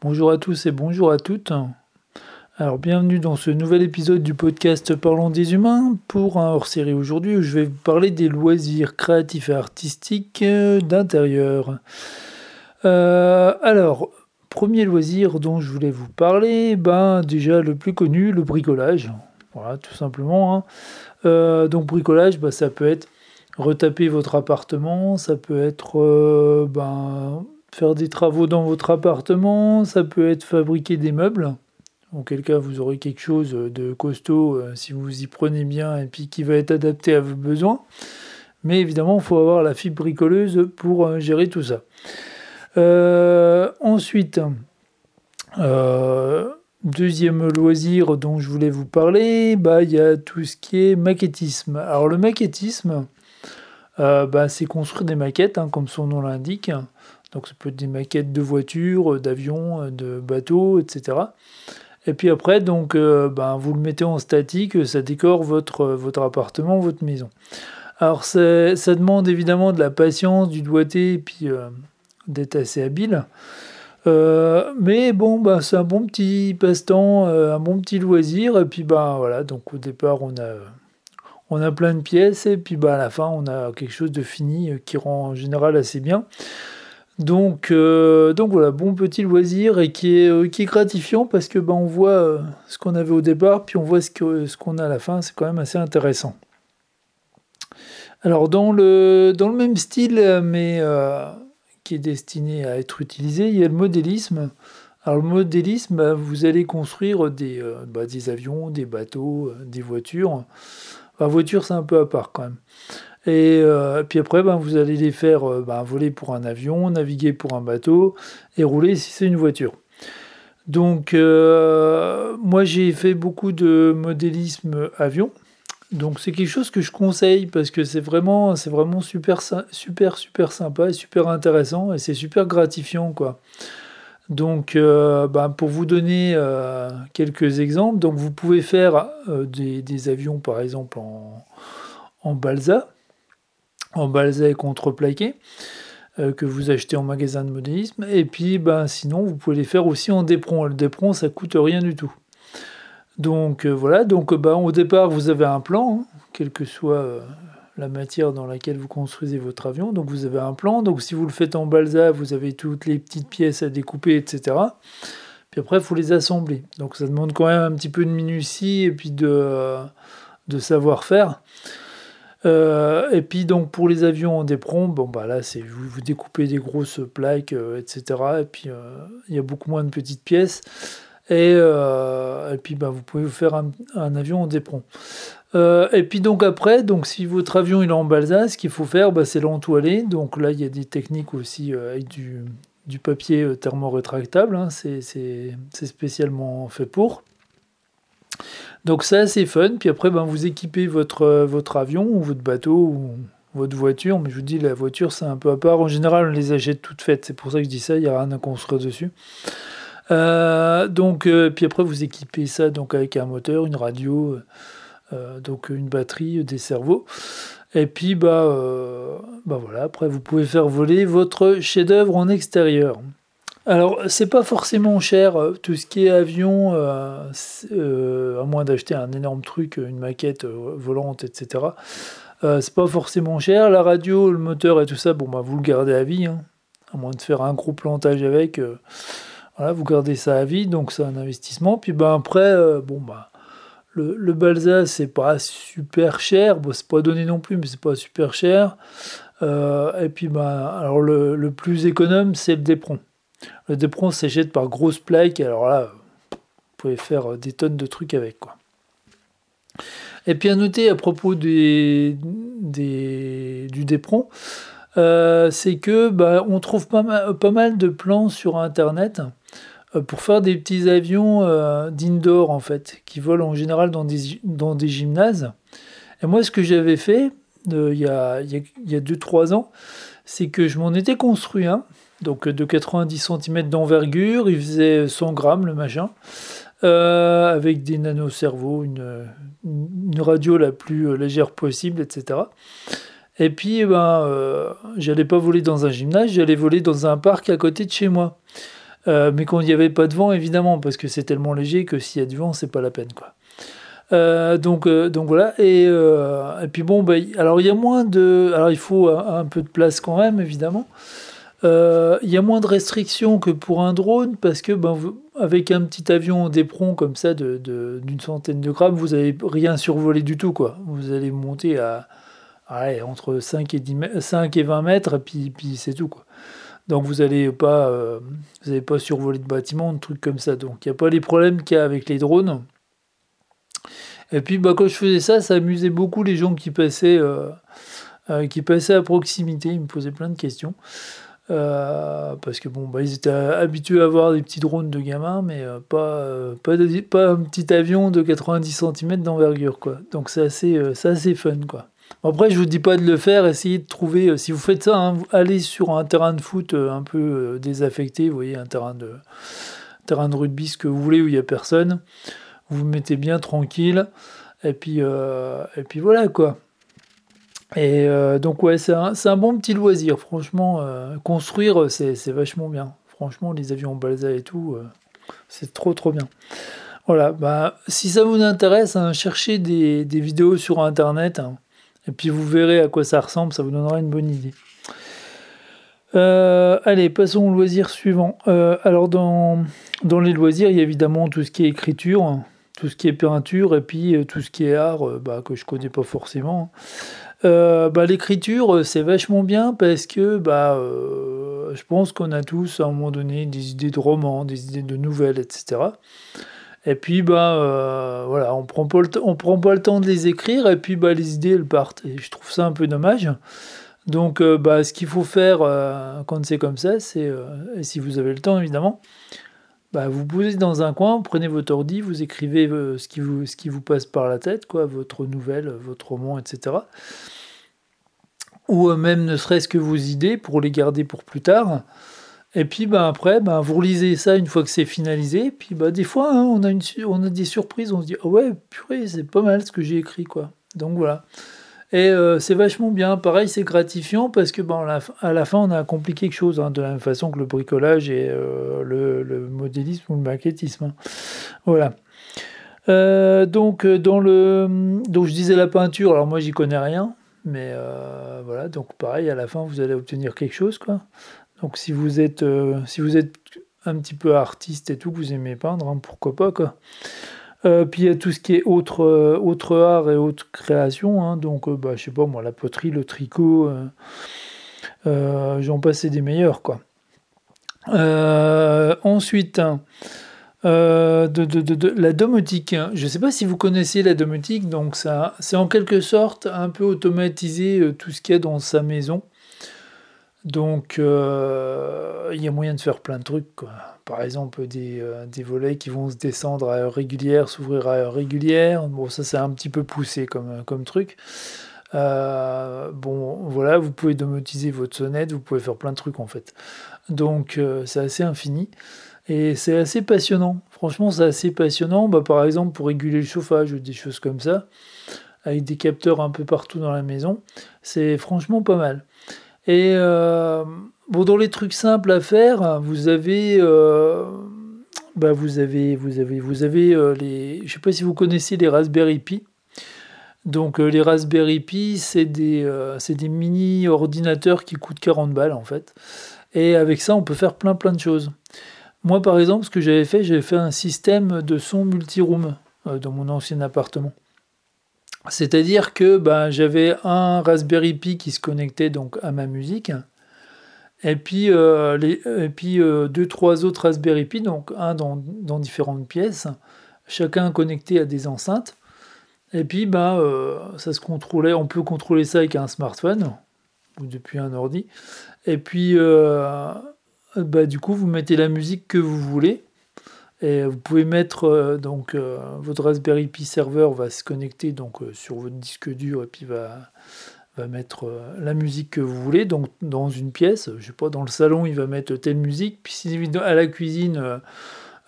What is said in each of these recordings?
Bonjour à tous et bonjour à toutes. Alors bienvenue dans ce nouvel épisode du podcast Parlons des humains pour un hors-série aujourd'hui où je vais vous parler des loisirs créatifs et artistiques euh, d'intérieur. Euh, alors, premier loisir dont je voulais vous parler, ben déjà le plus connu, le bricolage. Voilà, tout simplement. Hein. Euh, donc bricolage, ben, ça peut être retaper votre appartement, ça peut être ben, faire des travaux dans votre appartement, ça peut être fabriquer des meubles. Auquel cas vous aurez quelque chose de costaud euh, si vous y prenez bien et puis qui va être adapté à vos besoins. Mais évidemment, il faut avoir la fibre bricoleuse pour euh, gérer tout ça. Euh, ensuite, deuxième loisir dont je voulais vous parler, bah, il y a tout ce qui est maquettisme. Alors le maquettisme, bah, c'est construire des maquettes, hein, comme son nom l'indique. Donc ça peut être des maquettes de voitures, euh, d'avions, euh, de bateaux, etc. Et puis après, donc, euh, ben, vous le mettez en statique, ça décore votre, votre appartement, votre maison. Alors ça demande évidemment de la patience, du doigté, et puis d'être assez habile. mais bon, ben, c'est un bon petit passe-temps, un bon petit loisir. Et puis ben voilà, donc au départ on a, on a plein de pièces, et puis ben, à la fin on a quelque chose de fini qui rend en général assez bien. Donc, euh, donc voilà, bon petit loisir et qui est, euh, qui est gratifiant parce que ben, on voit euh, ce qu'on avait au départ, puis on voit ce qu'on ce qu'on a à la fin, c'est quand même assez intéressant. Alors dans le, dans le même style, mais qui est destiné à être utilisé, il y a le modélisme. Alors le modélisme, ben, vous allez construire des, bah, des avions, des bateaux, des voitures. La voiture, c'est un peu à part quand même. Et euh, puis après, ben, vous allez les faire euh, ben, voler pour un avion, naviguer pour un bateau et rouler si c'est une voiture. Donc, euh, moi, j'ai fait beaucoup de modélisme avion. Donc, c'est quelque chose que je conseille parce que c'est vraiment, c'est vraiment super, super, super sympa et super intéressant et c'est super gratifiant, quoi. Donc, ben, pour vous donner quelques exemples, donc vous pouvez faire des, avions, par exemple, en, en balsa en balsa contreplaqué euh, que vous achetez en magasin de modélisme. Et puis, ben, sinon, vous pouvez les faire aussi en dépron. Le dépron, ça coûte rien du tout. Donc euh, voilà, donc ben, au départ, vous avez un plan, hein, quelle que soit la matière dans laquelle vous construisez votre avion. Donc vous avez un plan. Donc si vous le faites en balsa, vous avez toutes les petites pièces à découper, etc. Puis après, il les assembler. Donc ça demande quand même un petit peu de minutie et puis de, de savoir-faire. Euh, et puis donc pour les avions en dépron, bon bah là c'est vous, découpez des grosses plaques, euh, etc. Et puis euh, il y a beaucoup moins de petites pièces. Et, puis bah, vous pouvez vous faire un, avion en dépron. et puis donc après, donc si votre avion il est en balsa, ce qu'il faut faire, bah, c'est l'entoiler. Donc là il y a des techniques aussi avec du, du papier thermorétractable. Hein, c'est spécialement fait pour. Donc c'est assez fun. Puis après, ben, vous équipez votre, euh, votre avion ou votre bateau ou votre voiture. Mais je vous dis, la voiture, c'est un peu à part. En général, on les achète toutes faites. C'est pour ça que je dis ça. Il n'y a rien à construire dessus. Euh, donc, euh, puis après, vous équipez ça donc avec un moteur, une radio, donc une batterie, des cerveaux. Et puis, bah, bah voilà. Après, vous pouvez faire voler votre chef-d'œuvre en extérieur. Alors, c'est pas forcément cher, euh, tout ce qui est avion, euh, euh, à moins d'acheter un énorme truc, une maquette volante, etc. c'est pas forcément cher. La radio, le moteur et tout ça, bon, bah, vous le gardez à vie, hein. à moins de faire un gros plantage avec. voilà, vous gardez ça à vie, donc c'est un investissement. Puis ben, après, bon, bah, le, le balsa, c'est pas super cher. Bon, c'est pas donné non plus, mais c'est pas super cher. et puis, ben, alors le, le plus économe, c'est le dépron. Le dépron s'éjette par grosses plaques, alors là, vous pouvez faire des tonnes de trucs avec. Quoi. Et puis à noter à propos des, du dépron, euh, c'est que bah, on trouve pas mal, de plans sur internet euh, pour faire des petits avions euh, d'indoor en fait, qui volent en général dans des, dans des gymnases. Et moi ce que j'avais fait il y a 2-3 ans, c'est que je m'en étais construit un donc de 90 cm d'envergure, il faisait 100 grammes le machin, euh, avec des nanocerveaux, une, une radio la plus euh, légère possible, etc. Et puis, eh ben, euh, j'allais pas voler dans un gymnase, j'allais voler dans un parc à côté de chez moi. mais quand il n'y avait pas de vent, évidemment, parce que c'est tellement léger que s'il y a du vent, c'est pas la peine, quoi. Donc, donc voilà. Et, et puis bon, bah, alors il y a moins de. Alors il faut un, peu de place quand même, évidemment. Il y a moins de restrictions que pour un drone parce que ben, avec un petit avion d'éperon comme ça d'une de, d'une centaine de grammes, vous n'allez rien survoler du tout. Quoi. Vous allez monter à, entre 5 et, 10 5 et 20 mètres et puis, puis c'est tout. Quoi. Donc vous n'allez pas, euh, pas survoler de bâtiments, de trucs comme ça. Donc il n'y a pas les problèmes qu'il y a avec les drones. Et puis bah, quand je faisais ça, ça amusait beaucoup les gens qui passaient, euh, euh, qui passaient à proximité. Ils me posaient plein de questions. Euh, parce que bon, bah, ils étaient habitués à avoir des petits drones de gamins, mais pas, un petit avion de 90 cm d'envergure, quoi. Donc c'est assez, assez fun, quoi. Après, je vous dis pas de le faire, essayez de trouver, si vous faites ça, hein, allez sur un terrain de foot un peu désaffecté, vous voyez, un terrain de, terrain de rugby, ce que vous voulez, où il n'y a personne, vous vous mettez bien tranquille, et puis, et puis voilà, quoi. Et euh, donc ouais, c'est un, un, bon petit loisir, franchement. Euh, construire, c'est vachement bien. Franchement, les avions en balsa et tout, euh, c'est trop trop bien. Voilà, bah, si ça vous intéresse, hein, cherchez des, des, vidéos sur Internet, hein, et puis vous verrez à quoi ça ressemble, ça vous donnera une bonne idée. allez, passons au loisir suivant. alors dans, dans les loisirs, il y a évidemment tout ce qui est écriture, tout ce qui est peinture, et puis tout ce qui est art, bah, que je connais pas forcément. Euh, bah, l'écriture, euh, c'est vachement bien parce que bah, euh, je pense qu'on a tous à un moment donné des idées de romans, des idées de nouvelles, etc. Et puis bah voilà, on prend prend pas le temps de les écrire et puis bah les idées elles partent. Et je trouve ça un peu dommage. Donc bah ce qu'il faut faire quand c'est comme ça, c'est si vous avez le temps évidemment, bah, vous posez dans un coin, vous prenez votre ordi, vous écrivez euh, ce, qui vous, passe par la tête, quoi, votre nouvelle, votre roman, etc. Ou euh, même ne serait-ce que vos idées pour les garder pour plus tard. Et puis bah, après, bah, vous relisez ça une fois que c'est finalisé. Puis bah, des fois, hein, on, a une, on a des surprises, on se dit ah ouais, purée, c'est pas mal ce que j'ai écrit. quoi. Donc voilà. Et euh, c'est vachement bien. Pareil, c'est gratifiant parce que bon, à la fin, on a accompli quelque chose, hein, de la même façon que le bricolage et euh, le, modélisme ou le maquettisme. Hein. Voilà. Euh, donc, dans le, donc, je disais la peinture, alors moi, j'y connais rien. Mais voilà, donc pareil, à la fin, vous allez obtenir quelque chose. Quoi. Donc, si vous êtes, si vous êtes un petit peu artiste et tout, que vous aimez peindre, hein, pourquoi pas. Quoi. Euh, puis il y a tout ce qui est autre, euh, autre art et autre création. Hein. donc, euh, bah, je sais pas moi, la poterie, le tricot, j'en passe des meilleurs. quoi. ensuite, hein, la domotique. Hein. Je ne sais pas si vous connaissez la domotique, donc ça, c'est en quelque sorte un peu automatiser tout ce qu'il y a dans sa maison. Donc, il y a moyen de faire plein de trucs. Par exemple des, euh, des, volets qui vont se descendre à heure régulière, s'ouvrir à heure régulière. Bon, ça c'est un petit peu poussé comme, euh, truc. Euh, bon, voilà, vous pouvez domotiser votre sonnette, vous pouvez faire plein de trucs en fait. Donc c'est assez infini et c'est assez passionnant. Franchement, c'est assez passionnant. Bah, par exemple, pour réguler le chauffage ou des choses comme ça, avec des capteurs un peu partout dans la maison, c'est franchement pas mal. Et Bon, dans les trucs simples à faire, vous avez, euh, bah vous avez, vous avez, vous avez euh, les, je sais pas si vous connaissez les Raspberry Pi. Donc euh, les Raspberry Pi, c'est des, des mini ordinateurs qui coûtent 40 balles en fait. Et avec ça, on peut faire plein plein de choses. Moi, par exemple, ce que j'avais fait, j'avais fait un système de son multi-room dans mon ancien appartement. C'est-à-dire que bah, j'avais un Raspberry Pi qui se connectait donc à ma musique et puis, euh, euh, deux, trois autres Raspberry Pi, donc un dans, différentes pièces, chacun connecté à des enceintes. Et puis, euh, ça se contrôlait, on peut contrôler ça avec un smartphone ou depuis un ordi. Et puis, bah, du coup, vous mettez la musique que vous voulez. Et vous pouvez mettre donc votre Raspberry Pi serveur va se connecter donc sur votre disque dur et puis va va mettre euh, la musique que vous voulez, donc dans une pièce, je sais pas, dans le salon, il va mettre telle musique, puis si à la cuisine, euh,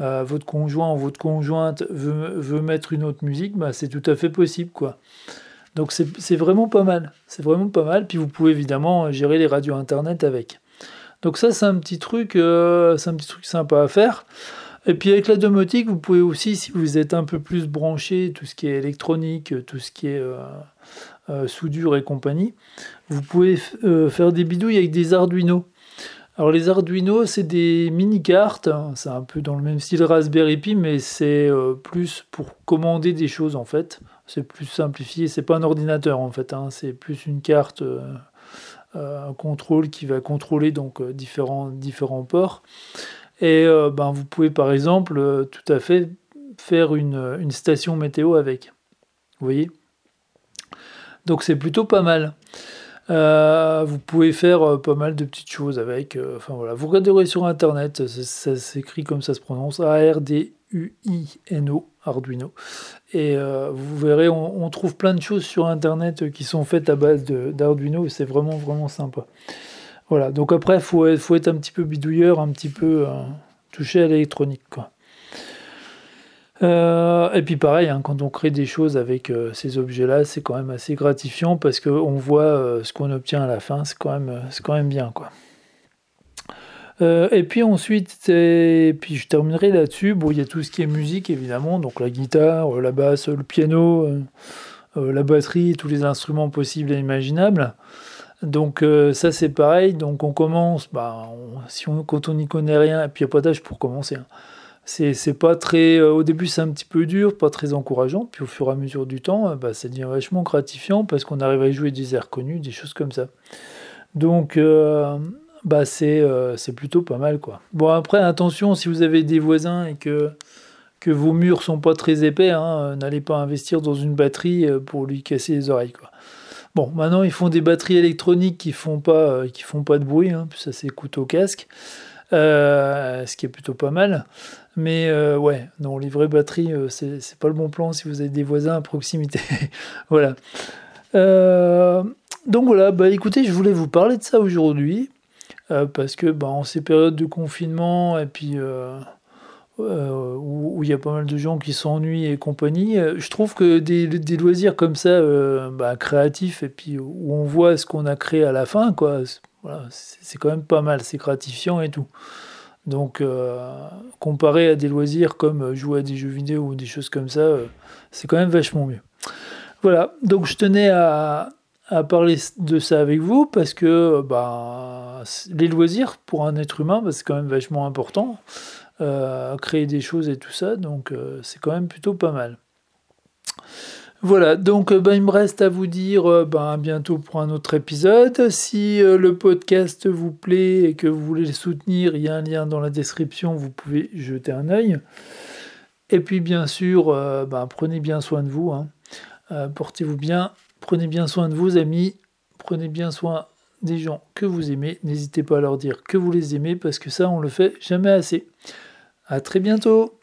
euh, votre conjoint ou votre conjointe veut, mettre une autre musique, bah, c'est tout à fait possible, quoi. Donc c'est vraiment pas mal, c'est vraiment pas mal, puis vous pouvez évidemment gérer les radios internet avec. Donc ça, c'est un petit truc, c'est un petit truc sympa à faire. Et puis avec la domotique, vous pouvez aussi, si vous êtes un peu plus branché, tout ce qui est électronique, tout ce qui est soudure et compagnie, vous pouvez faire des bidouilles avec des Arduino. Alors les Arduino, c'est des mini-cartes, hein. c'est un peu dans le même style Raspberry Pi, mais c'est euh, plus pour commander des choses en fait. C'est plus simplifié, c'est pas un ordinateur en fait, hein. c'est plus une carte, euh, euh, un contrôle qui va contrôler donc différents ports. Et ben, vous pouvez par exemple tout à fait faire une, une station météo avec. Vous voyez? Donc c'est plutôt pas mal. Euh, vous pouvez faire euh, pas mal de petites choses avec. Euh, enfin voilà, vous regarderez sur internet, ça, s'écrit comme ça se prononce, A-R-D-U-I-N-O, Arduino. Et vous verrez, on, trouve plein de choses sur internet qui sont faites à base d'Arduino c'est vraiment vraiment sympa. Voilà, donc après, il faut, faut, être un petit peu bidouilleur, un petit peu touché à l'électronique. Quoi. Euh, et puis pareil, hein, quand on crée des choses avec euh, ces objets-là, c'est quand même assez gratifiant parce qu'on voit euh, ce qu'on obtient à la fin, c'est quand, même, quand même bien. Quoi. et puis ensuite, et puis je terminerai là-dessus. Bon, il y a tout ce qui est musique évidemment, donc la guitare, la basse, le piano, la batterie, tous les instruments possibles et imaginables. Donc ça c'est pareil, donc on commence, bah, si quand on n'y connaît rien, et puis il n'y a pas d'âge pour commencer. Hein c'est pas très. Euh, au début, c'est un petit peu dur, pas très encourageant. Puis au fur et à mesure du temps, euh, bah, ça devient vachement gratifiant parce qu'on arrive à jouer des airs connus, des choses comme ça. Donc, euh, bah, c'est plutôt pas mal, quoi. Bon, après, attention, si vous avez des voisins et que, que vos murs sont pas très épais, hein, n'allez pas investir dans une batterie pour lui casser les oreilles. Bon, maintenant, ils font des batteries électroniques qui font pas, qui font pas de bruit, hein, puis ça s'écoute au casque. ce qui est plutôt pas mal. Mais euh, ouais, non, livrer batterie, euh, c'est pas le bon plan si vous avez des voisins à proximité. voilà. Euh, donc voilà, bah écoutez, je voulais vous parler de ça aujourd'hui. parce que bah, en ces périodes de confinement et puis où il y a pas mal de gens qui s'ennuient et compagnie, je trouve que des, loisirs comme ça, bah, créatifs et puis où on voit ce qu'on a créé à la fin, quoi, c'est quand même pas mal, c'est gratifiant et tout. Donc, euh, comparé à des loisirs comme euh, jouer à des jeux vidéo ou des choses comme ça, euh, c'est quand même vachement mieux. Voilà, donc je tenais à, parler de ça avec vous parce que bah, les loisirs pour un être humain, bah, c'est quand même vachement important. Créer des choses et tout ça, donc c'est quand même plutôt pas mal. Voilà, donc euh, ben, il me reste à vous dire euh, ben, à bientôt pour un autre épisode. Si euh, le podcast vous plaît et que vous voulez le soutenir, il y a un lien dans la description, vous pouvez jeter un œil. Et puis bien sûr, ben, prenez bien soin de vous, hein. portez-vous bien, prenez bien soin de vos amis, prenez bien soin des gens que vous aimez. N'hésitez pas à leur dire que vous les aimez parce que ça, on le fait jamais assez. À très bientôt